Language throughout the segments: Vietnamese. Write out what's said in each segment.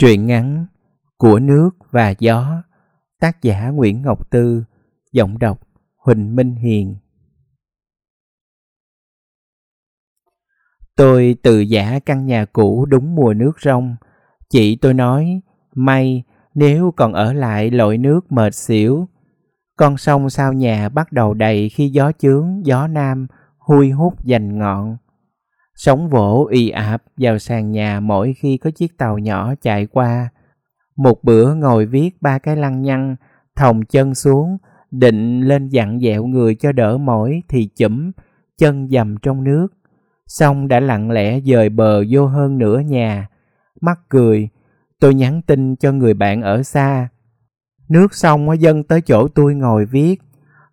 Truyện ngắn Của nước và gió Tác giả Nguyễn Ngọc Tư Giọng đọc Huỳnh Minh Hiền. Tôi tự giả căn nhà cũ đúng mùa nước rong. Chị tôi nói May nếu còn ở lại lội nước mệt xỉu. Con sông sau nhà bắt đầu đầy khi gió chướng, gió nam Hui hút dành ngọn. Sóng vỗ y ạp vào sàn nhà mỗi khi có chiếc tàu nhỏ chạy qua. Một bữa ngồi viết ba cái lăng nhăng, thòng chân xuống, định lên dặn dẹo người cho đỡ mỏi thì chủm, chân dầm trong nước. Xong đã lặng lẽ dời bờ vô hơn nửa nhà. Mắt cười, tôi nhắn tin cho người bạn ở xa. Nước xong dân tới chỗ tôi ngồi viết.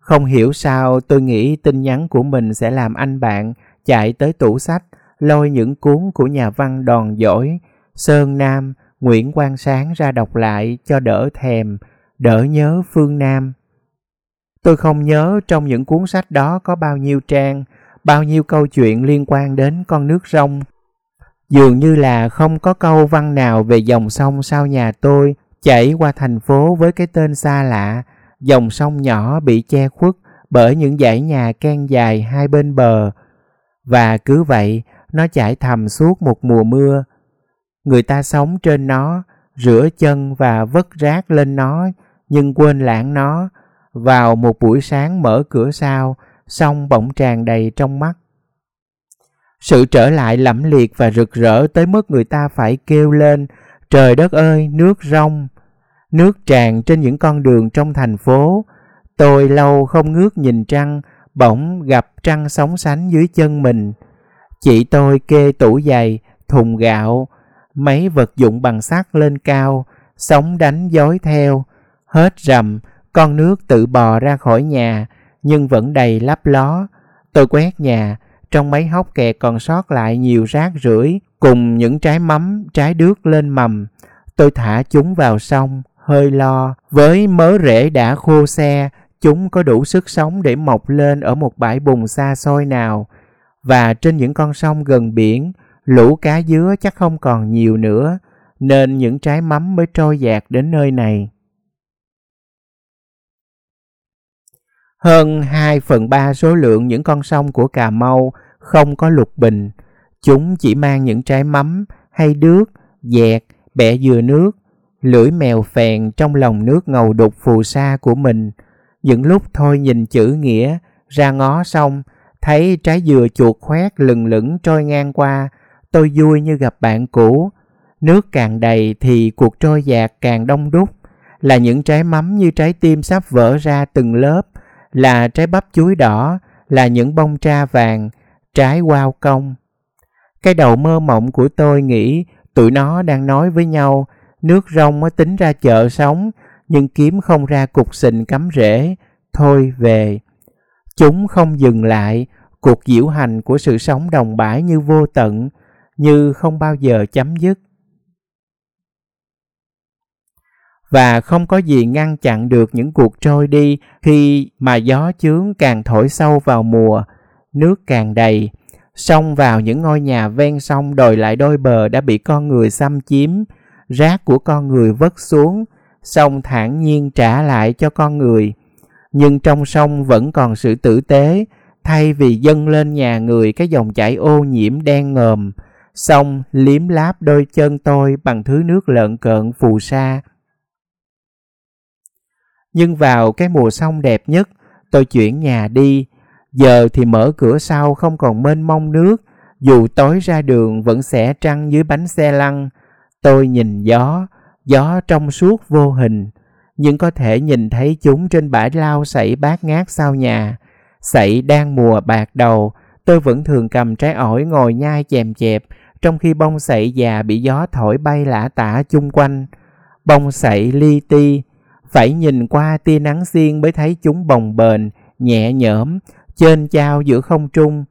Không hiểu sao tôi nghĩ tin nhắn của mình sẽ làm anh bạn chạy tới tủ sách lôi những cuốn của nhà văn đòn giỏi Sơn Nam, Nguyễn Quang Sáng ra đọc lại cho đỡ thèm, đỡ nhớ phương Nam. Tôi không nhớ trong những cuốn sách đó có bao nhiêu trang, bao nhiêu câu chuyện liên quan đến con nước sông. Dường như là không có câu văn nào về dòng sông sau nhà tôi chảy qua thành phố với cái tên xa lạ, dòng sông nhỏ bị che khuất bởi những dãy nhà ken dài hai bên bờ. Và cứ vậy, nó chảy thầm suốt một mùa mưa. Người ta sống trên nó, rửa chân và vất rác lên nó, nhưng quên lãng nó. Vào một buổi sáng mở cửa sau, xong bỗng tràn đầy trong mắt. Sự trở lại lẫm liệt và rực rỡ tới mức người ta phải kêu lên, trời đất ơi, nước rong. Nước tràn trên những con đường trong thành phố. Tôi lâu không ngước nhìn trăng, bỗng gặp trăng sóng sánh dưới chân mình. Chị tôi kê tủ giày, thùng gạo, mấy vật dụng bằng sắt lên cao, sóng đánh dối theo. Hết rầm, con nước tự bò ra khỏi nhà, nhưng vẫn đầy lấp ló. Tôi quét nhà, trong mấy hốc kè còn sót lại nhiều rác rưởi cùng những trái mắm, trái đước lên mầm. Tôi thả chúng vào sông, hơi lo. Với mớ rễ đã khô xe, chúng có đủ sức sống để mọc lên ở một bãi bùn xa xôi nào và trên những con sông gần biển, lũ cá dứa chắc không còn nhiều nữa, nên những trái mắm mới trôi dạt đến nơi này. Hơn 2 phần 3 số lượng những con sông của Cà Mau không có lục bình. Chúng chỉ mang những trái mắm hay đước, dẹt, bẹ dừa nước, lưỡi mèo phèn trong lòng nước ngầu đục phù sa của mình. Những lúc thôi nhìn chữ nghĩa, ra ngó xong Thấy trái dừa chuột khoét lừng lững trôi ngang qua, tôi vui như gặp bạn cũ. Nước càng đầy thì cuộc trôi dạt càng đông đúc, là những trái mắm như trái tim sắp vỡ ra từng lớp, là trái bắp chuối đỏ, là những bông tra vàng, trái quao công. Cái đầu mơ mộng của tôi nghĩ tụi nó đang nói với nhau, nước rong mới tính ra chợ sống, nhưng kiếm không ra cục sình cắm rễ, thôi về. Chúng không dừng lại, cuộc diễu hành của sự sống đồng bãi như vô tận, như không bao giờ chấm dứt. Và không có gì ngăn chặn được những cuộc trôi đi khi mà gió chướng càng thổi sâu vào mùa, nước càng đầy, xông vào những ngôi nhà ven sông đòi lại đôi bờ đã bị con người xâm chiếm, rác của con người vất xuống, sông thản nhiên trả lại cho con người nhưng trong sông vẫn còn sự tử tế, thay vì dâng lên nhà người cái dòng chảy ô nhiễm đen ngòm, sông liếm láp đôi chân tôi bằng thứ nước lợn cợn phù sa. Nhưng vào cái mùa sông đẹp nhất, tôi chuyển nhà đi, giờ thì mở cửa sau không còn mênh mông nước, dù tối ra đường vẫn sẽ trăng dưới bánh xe lăn. Tôi nhìn gió, gió trong suốt vô hình, nhưng có thể nhìn thấy chúng trên bãi lau sậy bát ngát sau nhà. Sậy đang mùa bạc đầu, tôi vẫn thường cầm trái ổi ngồi nhai chèm chẹp, trong khi bông sậy già bị gió thổi bay lả tả chung quanh. Bông sậy li ti, phải nhìn qua tia nắng xiên mới thấy chúng bồng bềnh, nhẹ nhõm, trên trao giữa không trung.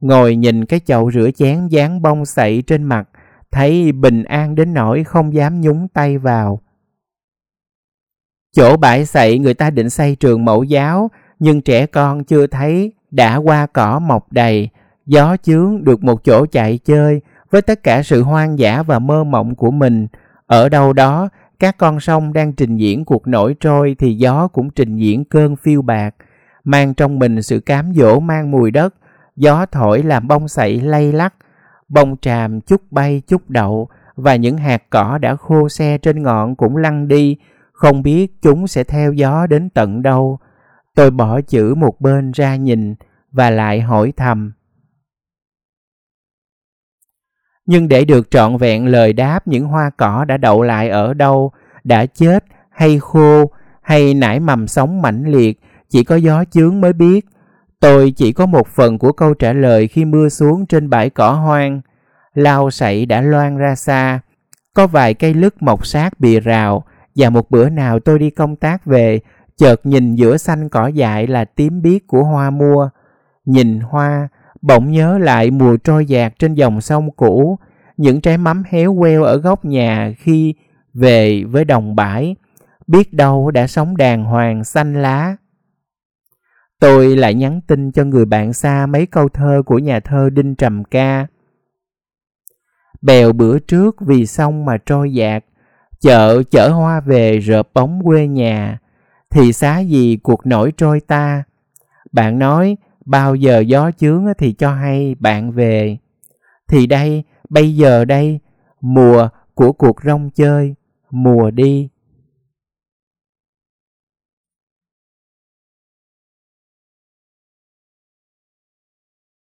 Ngồi nhìn cái chậu rửa chén dán bông sậy trên mặt, thấy bình an đến nỗi không dám nhúng tay vào. Chỗ bãi sậy người ta định xây trường mẫu giáo, nhưng trẻ con chưa thấy đã qua cỏ mọc đầy, gió chướng được một chỗ chạy chơi với tất cả sự hoang dã và mơ mộng của mình. Ở đâu đó, các con sông đang trình diễn cuộc nổi trôi thì gió cũng trình diễn cơn phiêu bạc, mang trong mình sự cám dỗ mang mùi đất, gió thổi làm bông sậy lay lắc, bông tràm chút bay chút đậu và những hạt cỏ đã khô xe trên ngọn cũng lăn đi, không biết chúng sẽ theo gió đến tận đâu. Tôi bỏ chữ một bên ra nhìn và lại hỏi thầm. Nhưng để được trọn vẹn lời đáp những hoa cỏ đã đậu lại ở đâu, đã chết hay khô hay nảy mầm sống mãnh liệt, chỉ có gió chướng mới biết. Tôi chỉ có một phần của câu trả lời khi mưa xuống trên bãi cỏ hoang. Lao sậy đã loan ra xa. Có vài cây lứt mọc sát bìa rào và một bữa nào tôi đi công tác về, chợt nhìn giữa xanh cỏ dại là tím biếc của hoa mua. Nhìn hoa, bỗng nhớ lại mùa trôi dạt trên dòng sông cũ, những trái mắm héo queo ở góc nhà khi về với đồng bãi, biết đâu đã sống đàng hoàng xanh lá. Tôi lại nhắn tin cho người bạn xa mấy câu thơ của nhà thơ Đinh Trầm Ca. Bèo bữa trước vì sông mà trôi dạt, chợ chở hoa về rợp bóng quê nhà, thì xá gì cuộc nổi trôi ta. Bạn nói bao giờ gió chướng thì cho hay bạn về. Thì đây, bây giờ đây, mùa của cuộc rong chơi, mùa đi